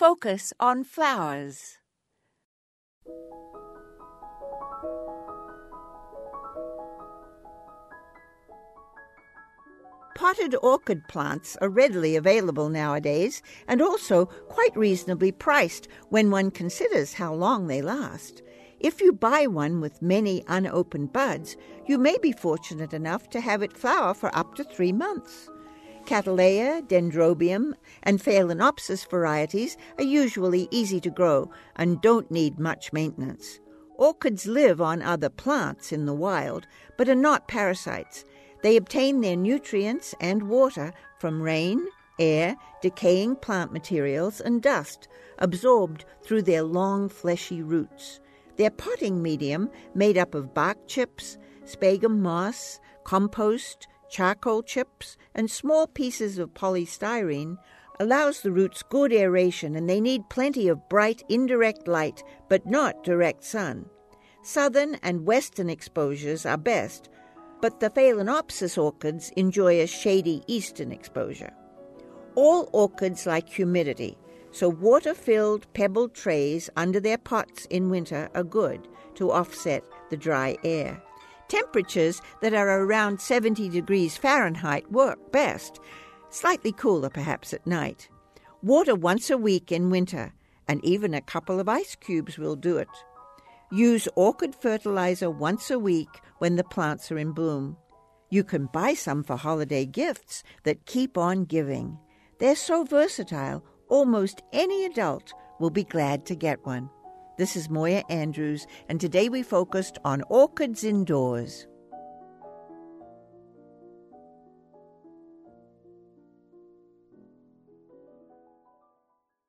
Focus on flowers. Potted orchid plants are readily available nowadays and also quite reasonably priced when one considers how long they last. If you buy one with many unopened buds, you may be fortunate enough to have it flower for up to three months. Cattleya, Dendrobium, and Phalaenopsis varieties are usually easy to grow and don't need much maintenance. Orchids live on other plants in the wild, but are not parasites, they obtain their nutrients and water from rain, air, decaying plant materials, and dust, absorbed through their long fleshy roots. Their potting medium, made up of bark chips, sphagnum moss, compost, charcoal chips, and small pieces of polystyrene, allows the roots good aeration and they need plenty of bright indirect light, but not direct sun. Southern and western exposures are best, but the Phalaenopsis orchids enjoy a shady eastern exposure. All orchids like humidity, so water filled pebbled trays under their pots in winter are good to offset the dry air. Temperatures that are around 70 degrees Fahrenheit work best, slightly cooler perhaps at night. Water once a week in winter, and even a couple of ice cubes will do it. Use orchid fertilizer once a week when the plants are in bloom. You can buy some for holiday gifts that keep on giving. They're so versatile, almost any adult will be glad to get one. This is Moya Andrews, and today we focused on orchids indoors.